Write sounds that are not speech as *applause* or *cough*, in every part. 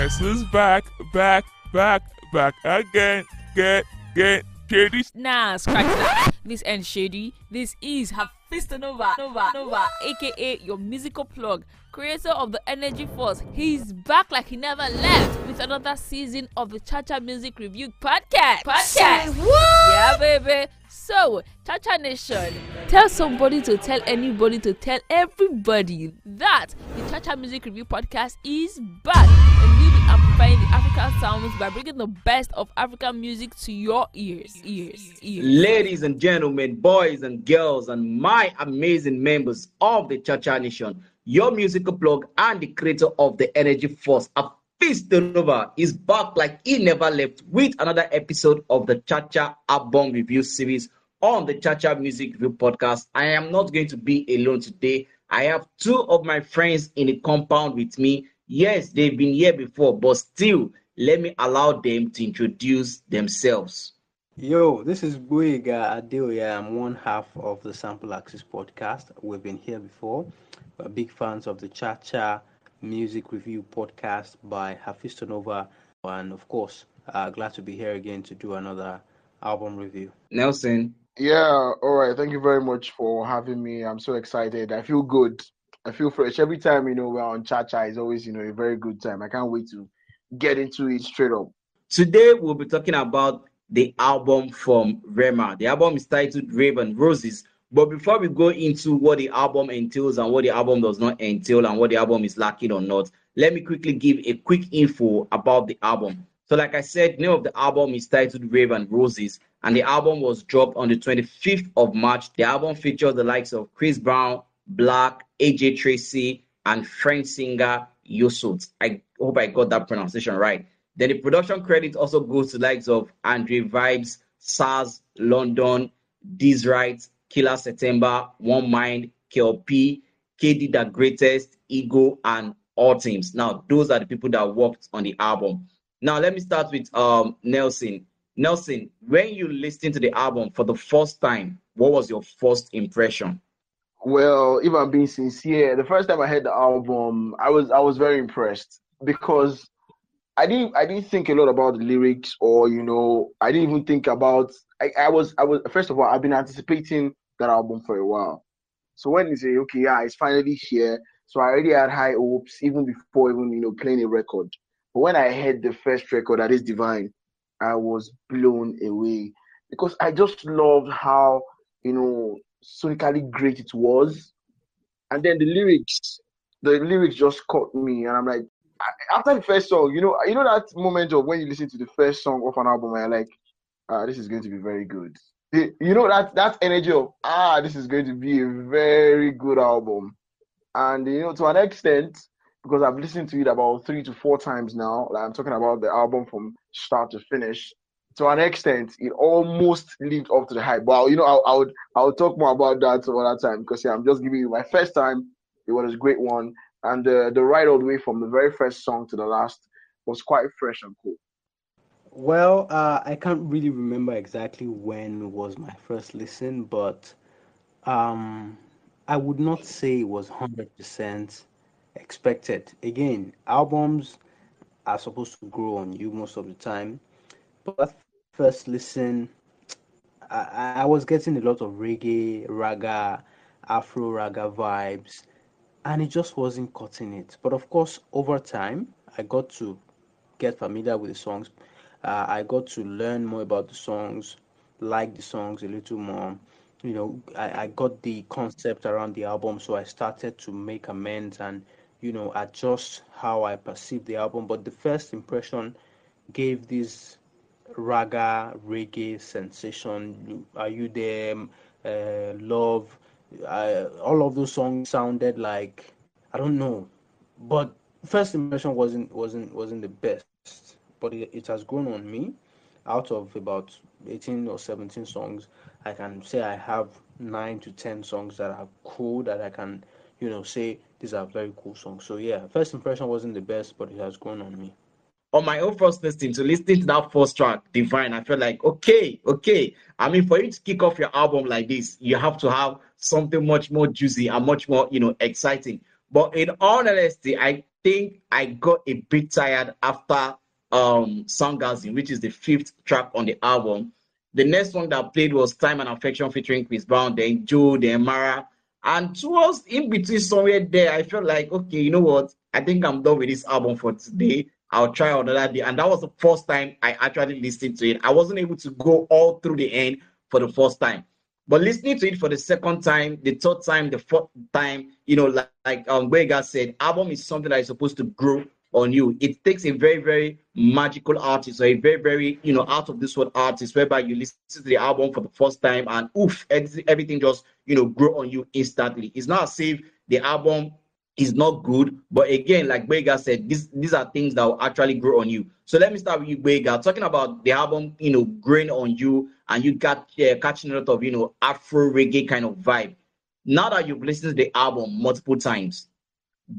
Famous is back, back, back, back again, get, get, shady. Nah, scratch that. This ain't shady. This is Hafiz Nova, Nova, Nova, aka your musical plug, creator of the Energy Force. He's back like he never left with another season of the Chacha Music Review podcast. Podcast. Yeah, baby. So, Chacha Nation, tell somebody to tell anybody to tell everybody that the Chacha Music Review podcast is back and we'll be amplifying the African sounds by bringing the best of African music to your ears. Ears. Ears. Ladies and gentlemen, boys and girls, and my amazing members of the Chacha Nation, your musical blog and the creator of the Energy Force, Hafiz Nova, is back like he never left with another episode of the Chacha album review series on the Chacha Music Review podcast. I am not going to be alone today. I have two of my friends in the compound with me. Yes, they've been here before, but still, let me allow them to introduce themselves. Yo, this is Boyega Adeoya. I'm one half of the Sample Access podcast. We've been here before. We're big fans of the Cha Cha Music Review podcast by Hafiz Nova. And of course, uh, glad to be here again to do another album review. Nelson. Yeah, all right. Thank you very much for having me. I'm so excited. I feel good. I feel fresh. Every time, you know, we're on Cha Cha, it's always, you know, a very good time. I can't wait to get into it straight up. Today, we'll be talking about the album from Rema. The album is titled Rave & Roses. But before we go into what the album entails and what the album does not entail and what the album is lacking or not, let me quickly give a quick info about the album. So, like I said, name of the album is titled Rave & Roses, and the album was dropped on the 25th of March. The album features the likes of Chris Brown, 6LACK, AJ Tracey, and French singer Yusuf. I hope I got that pronunciation right. Then the production credit also goes to likes of Andre Vibez, Sarz, London, These Rights, Killer September, One Mind, Kel-P, KD The Greatest, Ego, and all teams. Now, those are the people that worked on the album. Now, let me start with um, Nelson. Nelson, when you listened to the album for the first time, what was your first impression? Well, if I'm being sincere, the first time I heard the album, I was I was very impressed because I didn't I didn't think a lot about the lyrics or you know I didn't even think about I, I was I was first of all I've been anticipating that album for a while. So when you say okay yeah it's finally here, so I already had high hopes even before even you know playing a record. But when I heard the first record that is Divine, I was blown away because I just loved how you know sonically great it was, and then the lyrics, the lyrics just caught me, and I'm like, after the first song, you know, you know that moment of when you listen to the first song of an album, and like, ah, this is going to be very good. You know that that energy of ah, this is going to be a very good album, and you know to an extent because I've listened to it about three to four times now. Like I'm talking about the album from start to finish. To an extent, it almost lived up to the hype. But you know, I, I would I would talk more about that some other time because yeah, I'm just giving you my first time. It was a great one, and uh, the ride all the way from the very first song to the last was quite fresh and cool. Well, uh, I can't really remember exactly when was my first listen, but um, I would not say it was hundred percent expected. Again, albums are supposed to grow on you most of the time. But first listen, I, I was getting a lot of reggae, ragga, Afro ragga vibes, and it just wasn't cutting it. But of course, over time, I got to get familiar with the songs. Uh, I got to learn more about the songs, like the songs a little more. You know, I, I got the concept around the album, so I started to make amends and you know adjust how I perceive the album. But the first impression gave this ragga reggae sensation. Are you there? Uh, love. Uh, all of those songs sounded like I don't know, but first impression wasn't wasn't wasn't the best. But it, it has grown on me. Out of about 18 or 17 songs, I can say I have nine to 10 songs that are cool that I can, you know, say these are very cool songs. So yeah, first impression wasn't the best, but it has grown on me. On my own first listening to listening to that first track, Divine, I felt like okay, okay. I mean, for you to kick off your album like this, you have to have something much more juicy and much more, you know, exciting. But in all honesty, I think I got a bit tired after um Soundgasm, which is the fifth track on the album. The next one that I played was Time and Affection featuring Chris Brown, then Joe, then Mara. And towards in between somewhere there, I felt like, okay, you know what? I think I'm done with this album for today. I'll try another day. And that was the first time I actually listened to it. I wasn't able to go all through the end for the first time. But listening to it for the second time, the third time, the fourth time, you know, like, like um Gwega said, album is something that is supposed to grow on you. It takes a very, very magical artist or a very, very, you know, out of this world artist, whereby you listen to the album for the first time and oof, everything just, you know, grow on you instantly. It's not as if the album is not good, but again, like Bega said, these these are things that will actually grow on you. So let me start with you, Bega, talking about the album, you know, growing on you, and you got uh, catching a lot of, you know, Afro reggae kind of vibe. Now that you've listened to the album multiple times,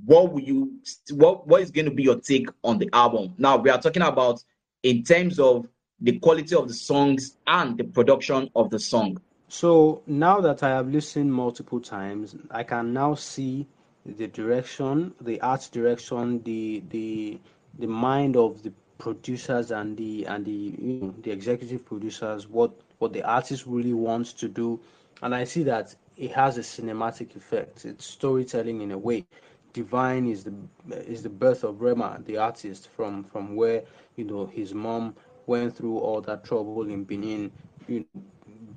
what will you what what is going to be your take on the album now we are talking about in terms of the quality of the songs and the production of the song so now that i have listened multiple times i can now see the direction the art direction the the the mind of the producers and the and the you know, the executive producers what what the artist really wants to do. And i see that it has a cinematic effect. It's storytelling in a way. Divine is the is the birth of Rema, the artist, from from where you know his mom went through all that trouble in Benin, you know,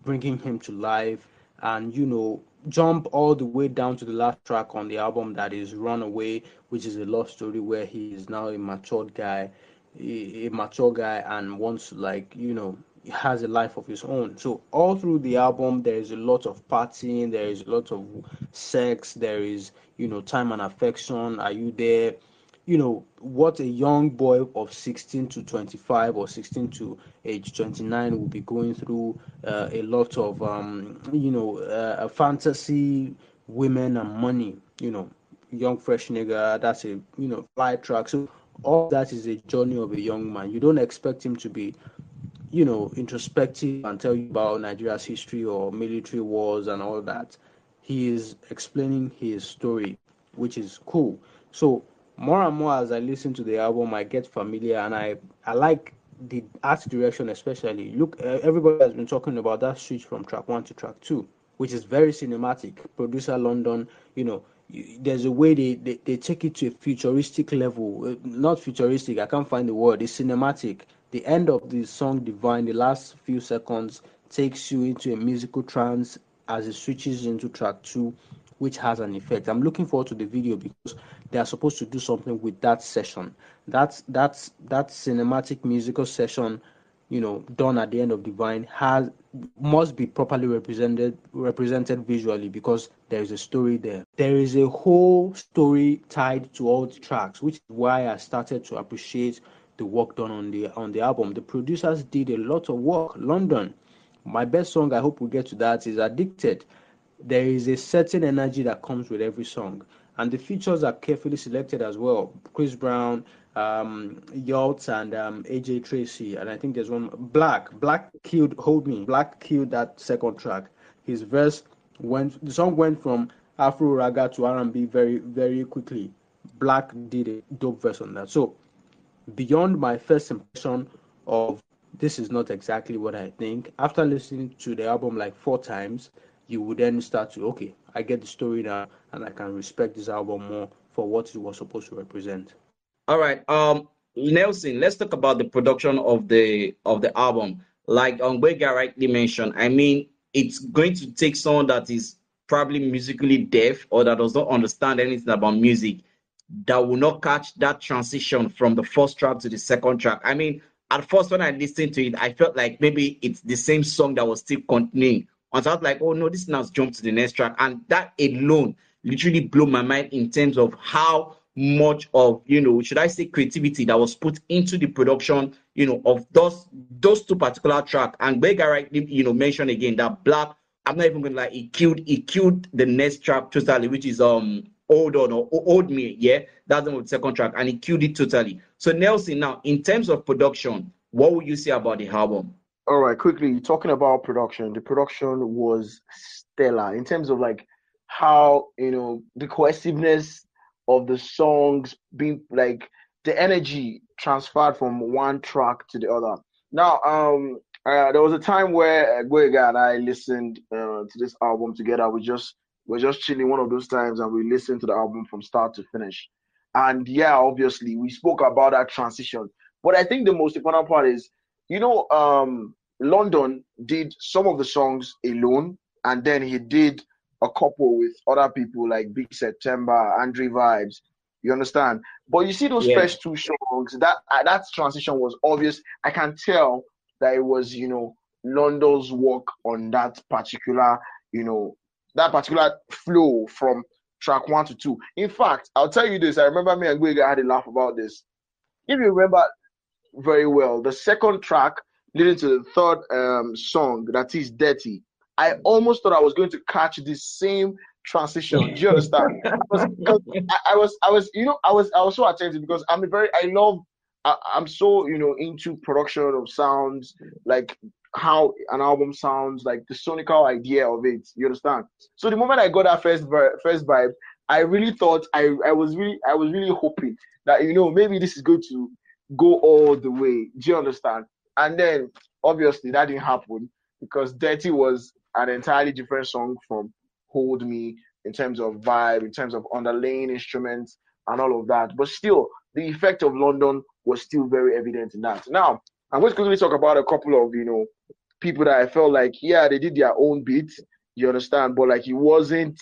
bringing him to life, and you know jump all the way down to the last track on the album that is Runaway, which is a love story where he is now a matured guy, a, mature guy, and wants like you know has a life of his own. So all through the album, there is a lot of partying, there is a lot of sex, there is you know time and affection. Are you there? You know what a young boy of 16 to 25 or 16 to age 29 will be going through. Uh, a lot of um, you know uh, fantasy, women and money. You know, young fresh nigga. That's a you know fly track. So all that is a journey of a young man. You don't expect him to be you know, introspective and tell you about Nigeria's history or military wars and all that. He is explaining his story, which is cool. So more and more as I listen to the album, I get familiar and I I like the art direction especially. Look, everybody has been talking about that switch from track one to track two, which is very cinematic. Producer London, you know, there's a way they, they, they take it to a futuristic level. Uh, not futuristic, I can't find the word. It's cinematic the end of the song Divine, the last few seconds, takes you into a musical trance as it switches into track two, which has an effect. I'm looking forward to the video because they are supposed to do something with that session. That's that's that cinematic musical session, you know, done at the end of Divine has must be properly represented represented visually because there is a story there. There is a whole story tied to all the tracks, which is why I started to appreciate the work done on the on the album. The producers did a lot of work. London, my best song, I hope we get to that, is Addicted. There is a certain energy that comes with every song, and the features are carefully selected as well. Chris Brown, um, Yseult, and um, AJ Tracey, and I think there's one 6LACK. 6LACK killed Hold Me. 6LACK killed that second track. His verse went. The song went from Afro Ragga to R&B very very quickly. 6LACK did a dope verse on that. So beyond my first impression of this is not exactly what I think, after listening to the album like four times, you would then start to okay, I get the story now and I can respect this album more for what it was supposed to represent. All right. Um Nelson, let's talk about the production of the of the album. Like Ongwega rightly mentioned, I mean, it's going to take someone that is probably musically deaf or that does not understand anything about music that will not catch that transition from the first track to the second track. I mean, at first when I listened to it, I felt like maybe it's the same song that was still continuing. I was like, oh no, this now jumped to the next track. And that alone literally blew my mind in terms of how much of you know should i say creativity that was put into the production you know of those those two particular track and Bega rightly you know mentioned again that 6LACK i'm not even gonna like he killed he killed the next track totally which is um hold on or hold me. Yeah, that's the second track, and he killed it totally. So Nelson, now in terms of production, what would you say about the album? All right, quickly talking about production. The production was stellar in terms of like how you know the cohesiveness of the songs being like the energy transferred from one track to the other. Now, um, uh, there was a time where uh, Gwega and I listened uh, to this album together. We just we're just chilling one of those times, and we listened to the album from start to finish. And yeah, obviously, we spoke about that transition. But I think the most important part is, you know, um, London did some of the songs alone, and then he did a couple with other people like Big September, Andre Vibez. You understand? But you see those yeah. first two songs, that uh, that transition was obvious. I can tell that it was, you know, London's work on that particular, you know, that particular flow from track one to two. In fact, I'll tell you this. I remember me and Gwega had a laugh about this. If you remember very well, the second track leading to the third um, song, that is Dirty, I almost thought I was going to catch the same transition. Do you understand? *laughs* because, I, I, was, I was, you know, I was, I was so attentive because I'm a very, I love, I, I'm so, you know, into production of sounds, like how an album sounds, like the sonical idea of it. You understand? So the moment I got that first first vibe, I really thought I, I was really I was really hoping that you know maybe this is going to go all the way. Do you understand? And then obviously that didn't happen because Dirty was an entirely different song from Hold Me in terms of vibe, in terms of underlaying instruments and all of that. But still, the effect of London was still very evident in that. Now, I'm going to quickly talk about a couple of you know people that I felt like yeah they did their own beat, you understand, but like it wasn't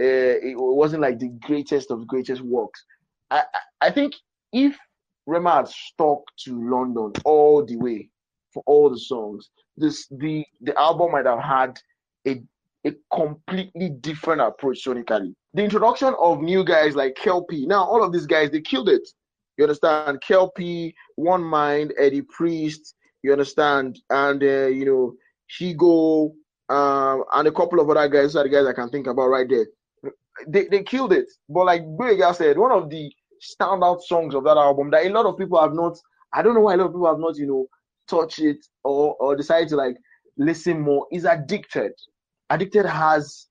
uh, it wasn't like the greatest of greatest works. I I think if Rema had stuck to London all the way for all the songs, this the the album might have had a a completely different approach sonically. The introduction of new guys like Kel-P. Now all of these guys they killed it. You understand? Kel-P, One Mind, Eddie Priest, you understand? And uh, you know, Shigo, um, and a couple of other guys. Those are the guys I can think about right there. They they killed it. But like Boyega said, one of the standout songs of that album that a lot of people have not. I don't know why a lot of people have not, you know, touched it or or decided to like listen more. Is Addicted. Addicted has,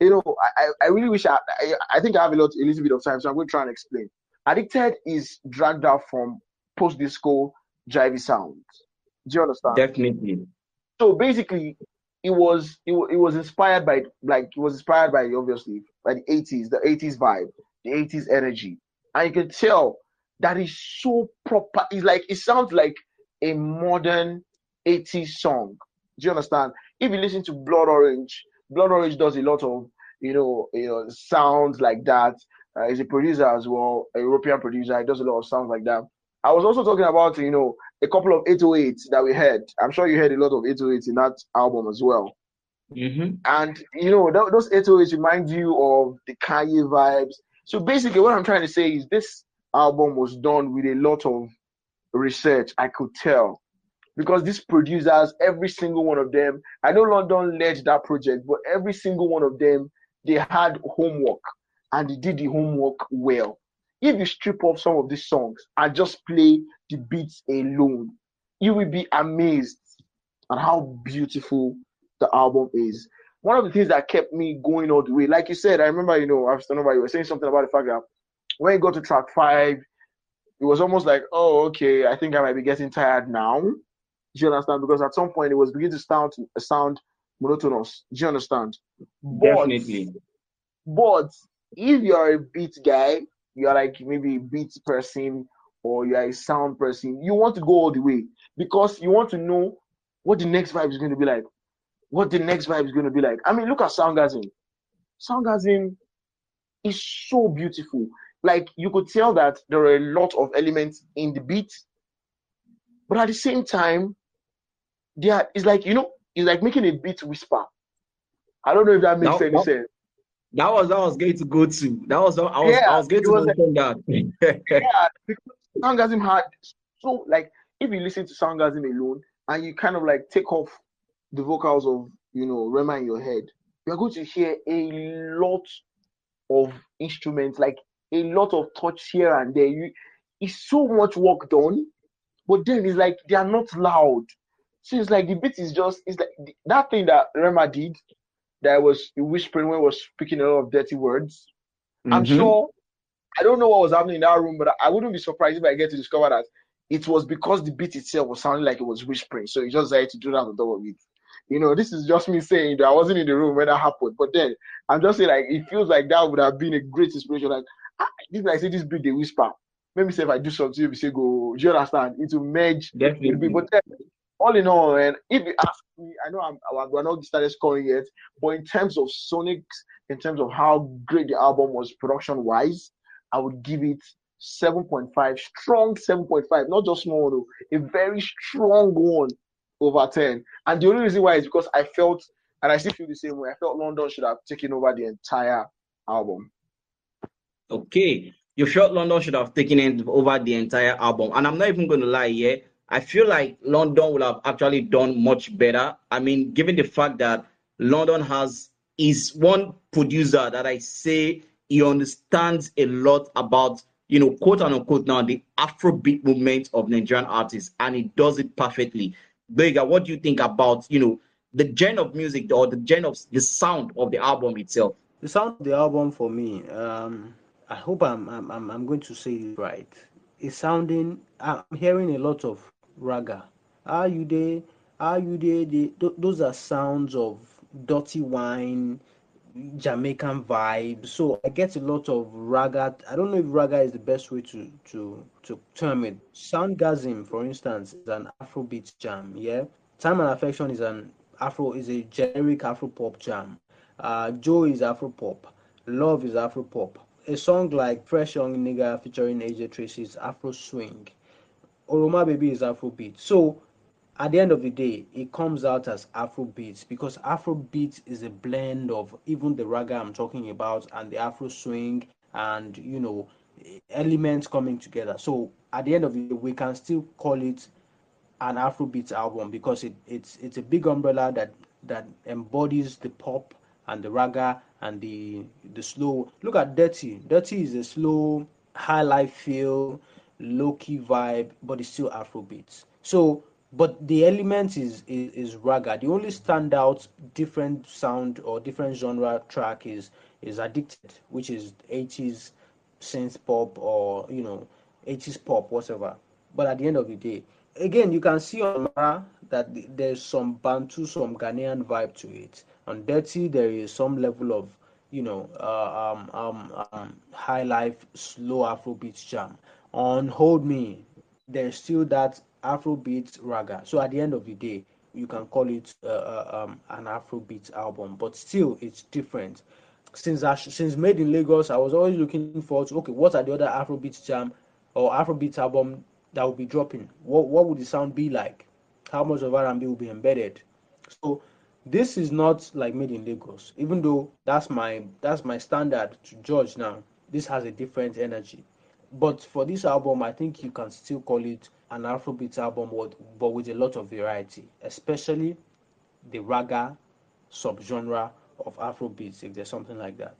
you know, I, I really wish I, I I think I have a lot a little bit of time, so I'm going to try and explain. Addicted is dragged out from post disco jivey sounds. Do you understand? Definitely. So basically, it was it, it was inspired by like it was inspired by obviously by the 80s, the 80s vibe, the 80s energy, and you can tell that is so proper. It's like it sounds like a modern 80s song. Do you understand? If you listen to Blood Orange, Blood Orange does a lot of you know you know sounds like that. Uh, he's a producer as well, a European producer. He does a lot of sounds like that. I was also talking about, you know, a couple of 808s that we heard. I'm sure you heard a lot of 808s in that album as well. Mm-hmm. And, you know, th- those 808s remind you of the Kanye vibes. So basically, what I'm trying to say is this album was done with a lot of research, I could tell. Because these producers, every single one of them, I know London led that project, but every single one of them, they had homework and they did the homework well if you strip off some of these songs and just play the beats alone, you will be amazed at how beautiful the album is. One of the things that kept me going all the way, like you said, I remember, you know, I've over you were saying something about the fact that when you got to track five, it was almost like, oh, okay, I think I might be getting tired now. Do you understand? Because at some point it was beginning to sound sound monotonous. Do you understand? Definitely. But, but if you're a beat guy, you're like maybe a beat person or you're a sound person, you want to go all the way because you want to know what the next vibe is going to be like. What the next vibe is going to be like. I mean, look at Soundgasm. Soundgasm is so beautiful. Like you could tell that there are a lot of elements in the beat, but at the same time, there it's like you know, it's like making a beat whisper. I don't know if that makes no, any no. sense. That was I was going to go to. That was I was yeah, I was going to mention that. yeah, because Soundgasm had so like if you listen to Soundgasm alone and you kind of like take off the vocals of you know Rema in your head, you're going to hear a lot of instruments, like a lot of touch here and there. You it's so much work done, but then it's like they are not loud. So it's like the beat is just it's like that thing that Rema did that was whispering when was speaking a lot of dirty words. Mm-hmm. I'm sure I don't know what was happening in that room, but I wouldn't be surprised if I get to discover that it was because the beat itself was sounding like it was whispering. So he just decided to do that on top of it. You know, this is just me saying that I wasn't in the room when that happened. But then I'm just saying like it feels like that would have been a great inspiration. Like ah, this like say this beat they whisper. Maybe say if I do something, you say go, do you understand? It will merge. Definitely. But then, all in all, and if you ask me, I know I'm we're not started scoring yet, but in terms of Sonics, in terms of how great the album was production wise, I would give it 7.5, strong 7.5, not just small, though, a very strong one over 10. And the only reason why is because I felt, and I still feel the same way, I felt London should have taken over the entire album. Okay. You felt London should have taken over the entire album. And I'm not even going to lie here. I feel like London would have actually done much better. I mean, given the fact that London has is one producer that I say he understands a lot about, you know, quote unquote now the Afrobeat movement of Nigerian artists, and he does it perfectly. Bega, what do you think about, you know, the genre of music or the genre of the sound of the album itself? The sound of the album for me, um, I hope I'm I'm I'm, going to say it right. It's sounding. I'm hearing a lot of ragga. Are you there? Are you there? They, th- those are sounds of dirty wine, Jamaican vibes. So I get a lot of ragga. I don't know if ragga is the best way to to to term it. Soundgasm, for instance, is an Afrobeat jam. Yeah, Time and Affection is an Afro is a generic Afro pop jam. Uh, Joe is Afro pop. Love is Afro pop. A song like Fresh Young Nigga featuring AJ Tracey is Afro swing. Oroma Baby is Afrobeat. So at the end of the day, it comes out as Afrobeat because Afrobeat is a blend of even the ragga I'm talking about and the Afro swing and you know elements coming together. So at the end of the day, we can still call it an Afro Afrobeat album because it, it's it's a big umbrella that that embodies the pop and the ragga and the the slow. Look at Dirty. Dirty is a slow, high life feel, low key vibe, but it's still Afrobeat. So but the element is, is is ragga. The only standout different sound or different genre track is is Addicted, which is 80s synth pop or you know 80s pop, whatever. But at the end of the day, again, you can see on Mara that there's some Bantu, some Ghanaian vibe to it. On Dirty, there is some level of you know uh, um, um, um, high life, slow Afrobeat jam. On Hold Me, there's still that Afrobeat ragga. So at the end of the day, you can call it uh, uh, um, an Afrobeat album, but still it's different. Since I, since Made in Lagos, I was always looking to okay, what are the other Afrobeat jam or Afrobeat album that will be dropping? What what would the sound be like? How much of R&B will be embedded? So this is not like Made in Lagos, even though that's my that's my standard to judge now. This has a different energy. But for this album, I think you can still call it an Afrobeat album, but with a lot of variety, especially the ragga subgenre of Afrobeats, if there's something like that.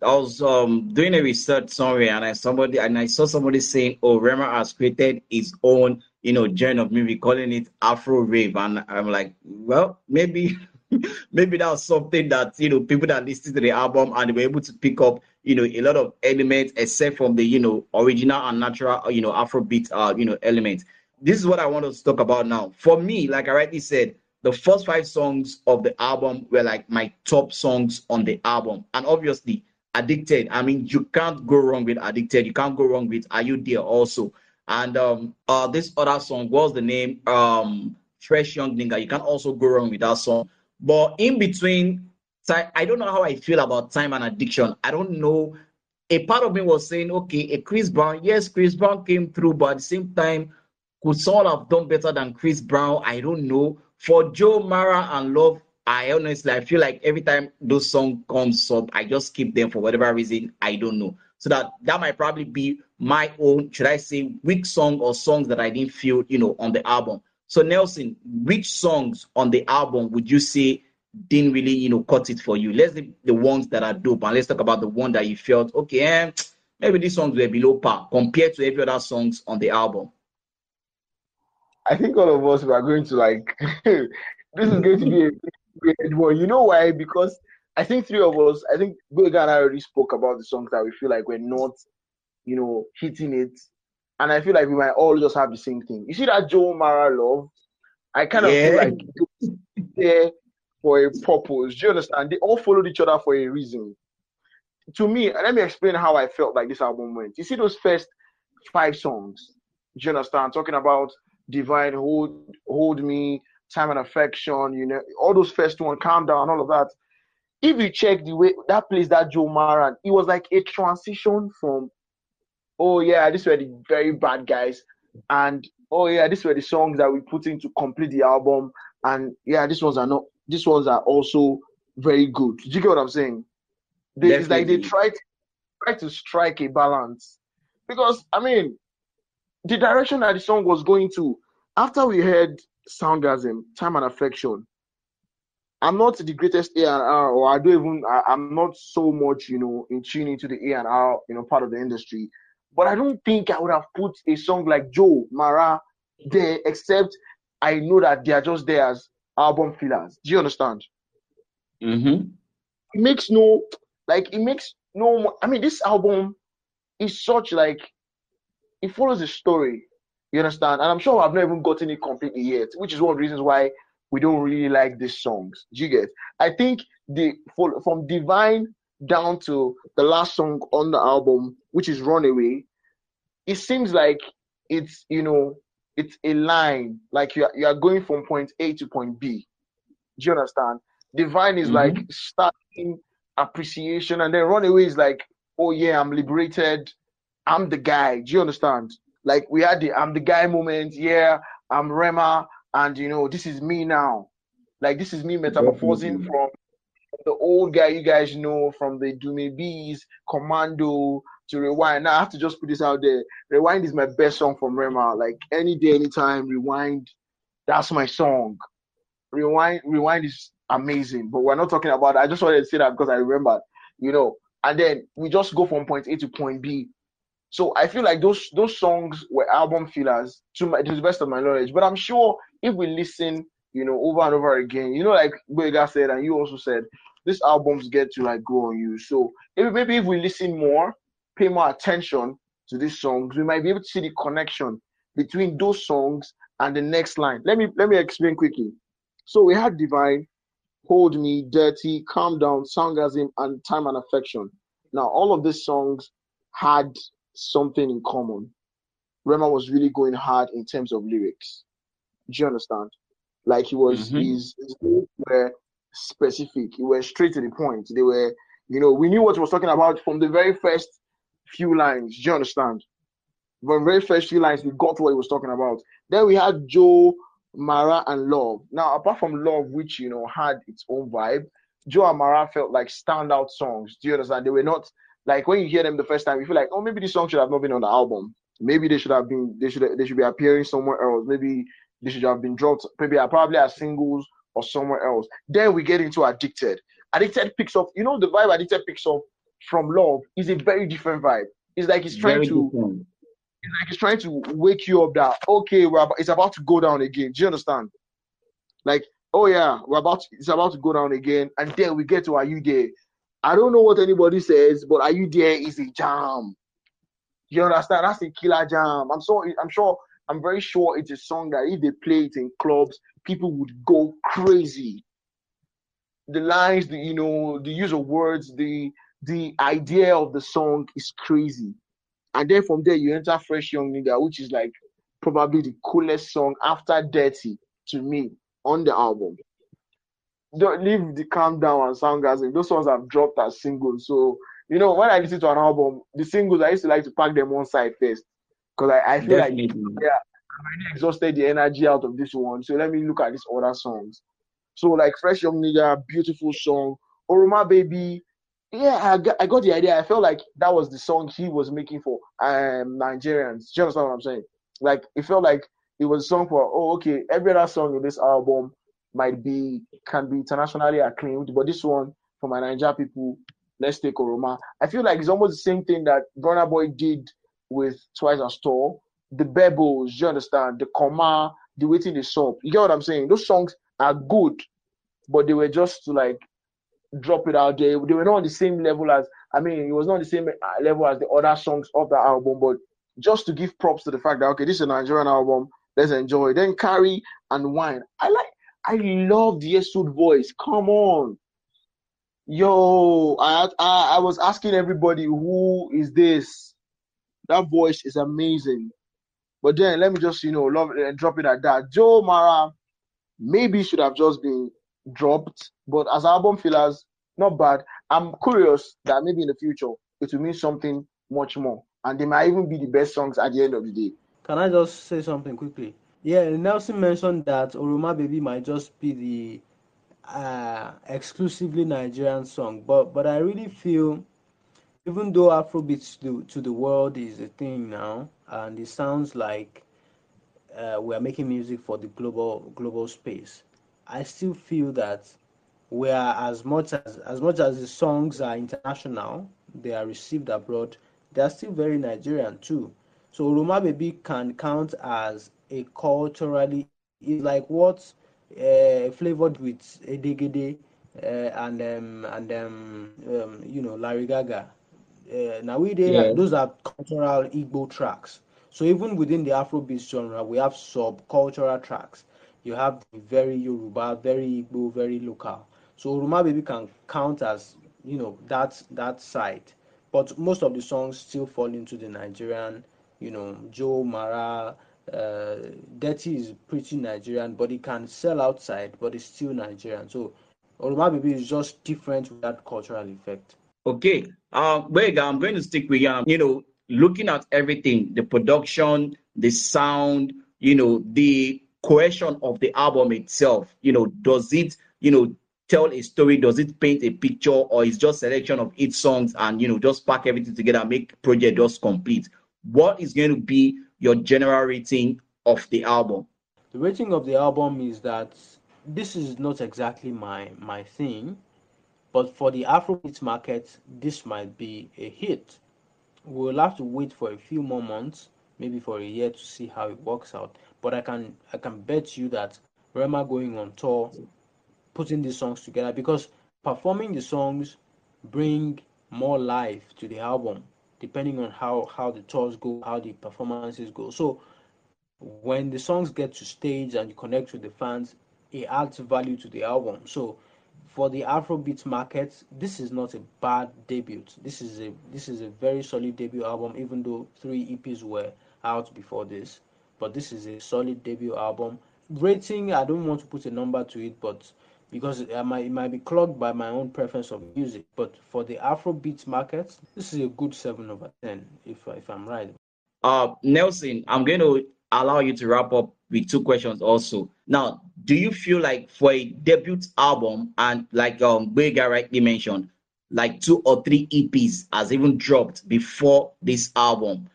I was um, doing a research somewhere, and I somebody and I saw somebody saying, "Oh, Rema has created his own, you know, genre of music, calling it Afro rave," and I'm like, well, maybe *laughs* maybe that was something that you know people that listened to the album and were able to pick up you know a lot of elements except from the you know original and natural you know afrobeat uh you know elements. This is what i want to talk about now. For me like i rightly said the first five songs of the album were like my top songs on the album. And obviously addicted. I mean you can't go wrong with addicted. You can't go wrong with are you there also? And um uh this other song was the name? Um fresh young nigga. You can also go wrong with that song but in between, I don't know how I feel about time and addiction. I don't know. A part of me was saying, okay, a Chris Brown, yes, Chris Brown came through, but at the same time, could someone have done better than Chris Brown? I don't know. For Joe Mara and Love, I honestly I feel like every time those song comes up, I just keep them for whatever reason. I don't know. So that that might probably be my own, should I say, weak song or songs that I didn't feel, you know, on the album. So Nelson, which songs on the album would you say didn't really, you know, cut it for you? Let's the, the ones that are dope, and let's talk about the one that you felt okay. Eh, maybe these songs were below par compared to every other songs on the album. I think all of us are going to like. *laughs* this is going to be a great one. You know why? Because I think three of us. I think Boyega and I already spoke about the songs that we feel like we're not you know, hitting it. And I feel like we might all just have the same thing. You see that Joe Mara love? I kind of Yeah. feel like there for a purpose. Do you understand? They all followed each other for a reason. To me, let me explain how I felt like this album went. You see those first five songs. Do you understand? Talking about divine hold, hold me, time and affection. You know, all those first one, calm down, all of that. If you check the way that plays that Joe Maran, it was like a transition from, oh yeah, these were the very bad guys, and oh yeah, these were the songs that we put in to complete the album, and yeah, these ones are not. These ones are also very good. Do you get what I'm saying? They, it's like they try to try to strike a balance because I mean, the direction that the song was going to after we heard Soundgasm, Time and Affection. I'm not the greatest A and R, or I don't even. I, I'm not so much, you know, in tune into the A and R, you know, part of the industry. But I don't think I would have put a song like Joe Mara there, except I know that they are just there as album fillers. Do you understand? Mm-hmm. it makes no like it makes no i mean this album is such like it follows a story you understand and i'm sure i've not even gotten it completely yet which is one of the reasons why we don't really like these songs do you get i think the for, from divine down to the last song on the album which is runaway it seems like it's you know it's a line like you are, you are going from point a to point b do you understand? Divine is Mhm. like starting appreciation, and then runaway is like, oh yeah, I'm liberated. I'm the guy. Do you understand? Like we had the I'm the guy moment. Yeah, I'm Rema, and you know this is me now. Like this is me metamorphosing from the old guy you guys know from the Dumebis, Commando to Rewind. Now I have to just put this out there. Rewind is my best song from Rema. Like any day, anytime, Rewind. That's my song rewind rewind is amazing but we're not talking about that. i just wanted to say that because i remember, you know and then we just go from point a to point b so i feel like those those songs were album fillers to my to the best of my knowledge but i'm sure if we listen you know over and over again you know like Boyega said and you also said these albums get to like grow on you so if, maybe if we listen more pay more attention to these songs we might be able to see the connection between those songs and the next line let me let me explain quickly so we had Divine, Hold Me, Dirty, Calm Down, Soundgasm, and Time and Affection. Now, all of these songs had something in common. Rema was really going hard in terms of lyrics. Do you understand? Like he was, Mhm. his, his were specific. He was straight to the point. They were, you know, we knew what he was talking about from the very first few lines. Do you understand? From the very first few lines, we got what he was talking about. Then we had Joe, Mara, and Love. Now, apart from Love, which you know had its own vibe, Joe and Mara felt like standout songs. Do you understand? They were not like when you hear them the first time, you feel like, oh, maybe this song should have not been on the album. Maybe they should have been. They should. They should be appearing somewhere else. Maybe they should have been dropped. Maybe I probably as singles or somewhere else. Then we get into Addicted. Addicted picks up. You know the vibe Addicted picks up from Love is a very different vibe. It's like it's trying Very to different. it's like it's trying to wake you up that okay, we're about, it's about to go down again. Do you understand? Like, oh yeah, we're about to, it's about to go down again, and then we get to Are You There? I don't know what anybody says, but Are You There is a jam. You understand? That's a killer jam. I'm so I'm sure I'm very sure it's a song that if they play it in clubs, people would go crazy. The lines, the you know, the use of words, the the idea of the song is crazy. And then from there you enter Fresh Young Nigga, which is like probably the coolest song after Dirty to me on the album. Don't leave the calm down and soundgasm. Those songs have dropped as singles. So you know when I listen to an album, the singles I used to like to pack them one side first. Because I, I feel like Definitely. already exhausted the energy out of this one. So let me look at these other songs. So like Fresh Young Nigga, beautiful song. Oroma Baby, yeah, I got, I got the idea. I felt like that was the song he was making for um Nigerians. Do you understand what I'm saying? Like it felt like it was a song for oh okay, every other song in this album might be can be internationally acclaimed, but this one for my Niger people, let's take Oroma. I feel like it's almost the same thing that Burna Boy did with Twice as Tall. The Bebos, you understand? The Comma, the Waiting the Soap. You get what I'm saying? Those songs are good, but they were just to like drop it out there. They were not on the same level as I mean, it was not the same uh, level as the other songs of the album, but just to give props to the fact that okay, this is a Nigerian album, let's enjoy. Then carry and wine. I like I love the Yesud voice. Come on. Yo, I, I I was asking everybody who is this? That voice is amazing. But then let me just you know love it and drop it at that. Joe Mara maybe should have just been dropped, but as album fillers, not bad. I'm curious that maybe in the future it will mean something much more, and they might even be the best songs at the end of the day. Can I just say something quickly? Yeah, Nelson mentioned that Oroma Baby might just be the uh, exclusively Nigerian song, but but I really feel, even though Afrobeats to, to the world is a thing now, and it sounds like uh, we are making music for the global global space, I still feel that we are as much as as much as the songs are international, they are received abroad. They are still very Nigerian too. So Roma Baby can count as a culturally is like what uh, flavored with Egedege uh, and um, and um, um, you know Larry Gaga. Uh, now we yeah. those are cultural Igbo tracks. So even within the Afrobeat genre, we have subcultural tracks. You have very Yoruba, very Igbo, very local. So Oroma Baby can count as you know that that side, but most of the songs still fall into the Nigerian, you know, Joe Mara. Uh, Dirty is pretty Nigerian, but it can sell outside, but it's still Nigerian. So Oroma Baby is just different with that cultural effect. Okay, uh, I'm going to stick with you. You know, looking at everything, the production, the sound, you know, the cohesion of the album itself. You know, does it, you know, tell a story? Does it paint a picture, or is just selection of each songs and you know just pack everything together, make project just complete? What is going to be your general rating of the album? The rating of the album is that this is not exactly my my thing, but for the Afrobeat market, this might be a hit. We'll have to wait for a few more months, maybe for a year, to see how it works out. But I can I can bet you that Rema going on tour putting these songs together because performing the songs bring more life to the album depending on how how the tours go how the performances go so when the songs get to stage and you connect with the fans it adds value to the album so for the afrobeat market this is not a bad debut this is a this is a very solid debut album even though three eps were out before this but this is a solid debut album rating i don't want to put a number to it but because it might, it might be clogged by my own preference of music. But for the Afrobeat market, this is a good 7 over 10, if, if I'm right. Uh, Nelson, I'm going to allow you to wrap up with two questions also. Now, do you feel like for a debut album, and like um, Bega rightly mentioned, like two or three EPs has even dropped before this album,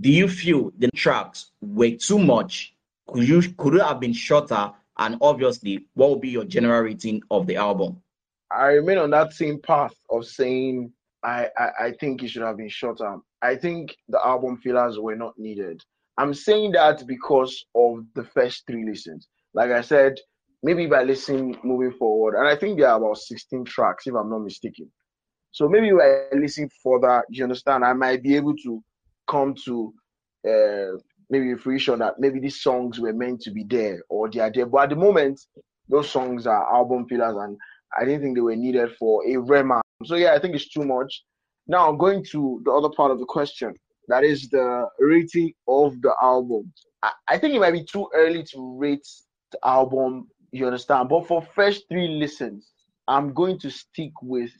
do you feel the tracks were too much? Could you could it have been shorter and obviously, what will be your general rating of the album? I remain on that same path of saying I, I, I think it should have been shorter. I think the album fillers were not needed. I'm saying that because of the first three listens. Like I said, maybe by listening moving forward, and I think there are about 16 tracks, if I'm not mistaken. So maybe by listening further, you understand, I might be able to come to uh, maybe fruition that maybe these songs were meant to be there or they are there. But at the moment, those songs are album fillers, and I didn't think they were needed for a Rema. So yeah, I think it's too much. Now going to the other part of the question, that is the rating of the album. I, I think it might be too early to rate the album, you understand. But for first three listens, I'm going to stick with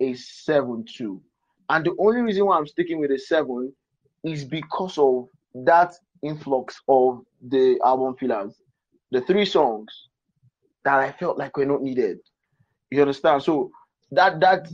a 7 2. And the only reason why I'm sticking with a 7 is because of that influx of the album fillers, the three songs that I felt like were not needed. You understand? So that that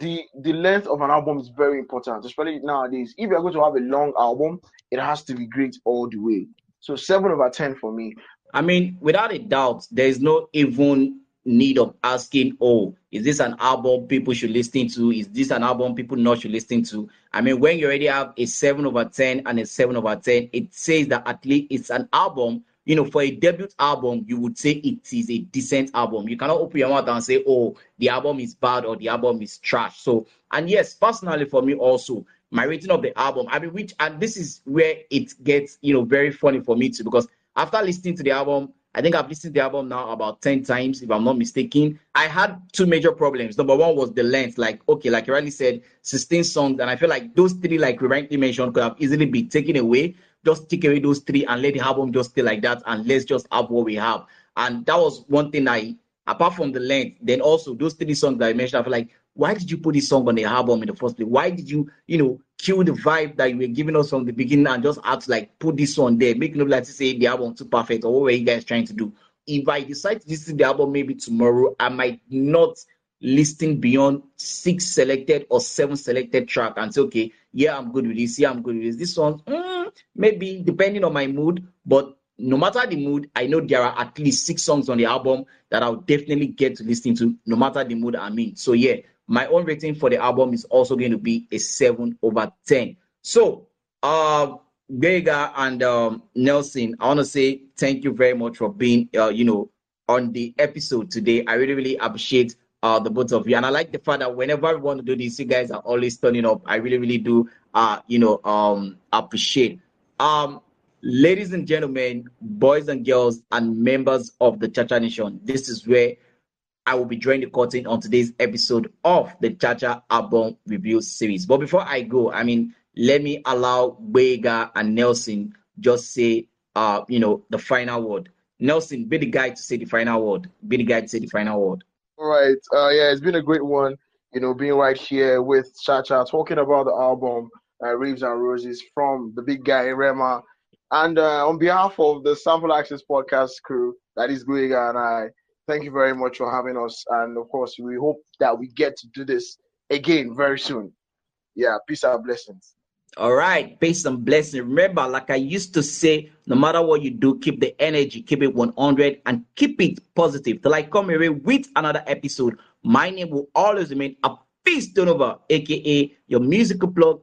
the the length of an album is very important, especially nowadays. If you're going to have a long album, it has to be great all the way. So seven over ten for me. I mean, without a doubt, there is no even need of asking, oh, is this an album people should listen to? Is this an album people not should listen to? I mean, when you already have a 7 over 10 and a 7 over 10, it says that at least it's an album you know, for a debut album, you would say it is a decent album. You cannot open your mouth and say, oh, the album is bad or the album is trash. So, and yes, personally for me also, my rating of the album, I mean, which, and this is where it gets, you know, very funny for me too, because after listening to the album, I think I've listened to the album now about 10 times, if I'm not mistaken. I had two major problems. Number one was the length. Like, okay, like you rightly said, 16 songs. And I feel like those three, like we rightly mentioned, could have easily been taken away. Just take away those three and let the album just stay like that. And let's just have what we have. And that was one thing I, apart from the length, then also those three songs that I mentioned, I feel like, why did you put this song on the album in the first place? Why did you, you know, kill the vibe that you were giving us from the beginning and just to like put this one there, make look like to say the album too perfect or what were you guys trying to do? If I decide to listen to the album maybe tomorrow, I might not listen beyond six selected or seven selected track and say, okay, yeah, I'm good with this, yeah, I'm good with this. This one, mm, maybe depending on my mood, but no matter the mood, I know there are at least six songs on the album that I'll definitely get to listen to, no matter the mood I'm in. So yeah, my own rating for the album is also going to be a 7 over 10. So, uh, Vega and um, Nelson, I want to say thank you very much for being, uh, you know, on the episode today. I really, really appreciate uh, the both of you. And I like the fact that whenever we want to do this, you guys are always turning up. I really, really do, uh, you know, um, appreciate. Um, ladies and gentlemen, boys and girls, and members of the Chacha Nation, this is where I will be drawing the curtain on today's episode of the Chacha album review series. But before I go, I mean, let me allow Wega and Nelson just say, uh, you know, the final word. Nelson, be the guy to say the final word. Be the guy to say the final word. All right. Uh, yeah, it's been a great one. You know, being right here with Chacha, talking about the album uh, Raves and Roses from the big guy Rema. And uh, on behalf of the Sample Access podcast crew, that is Guiga and I, thank you very much for having us. And of course, we hope that we get to do this again very soon. Yeah, peace out, blessings. All right, peace and blessings. Remember, like I used to say, no matter what you do, keep the energy, keep it 100, and keep it positive. Till I come away with another episode, my name will always remain a peace turnover, aka your musical plug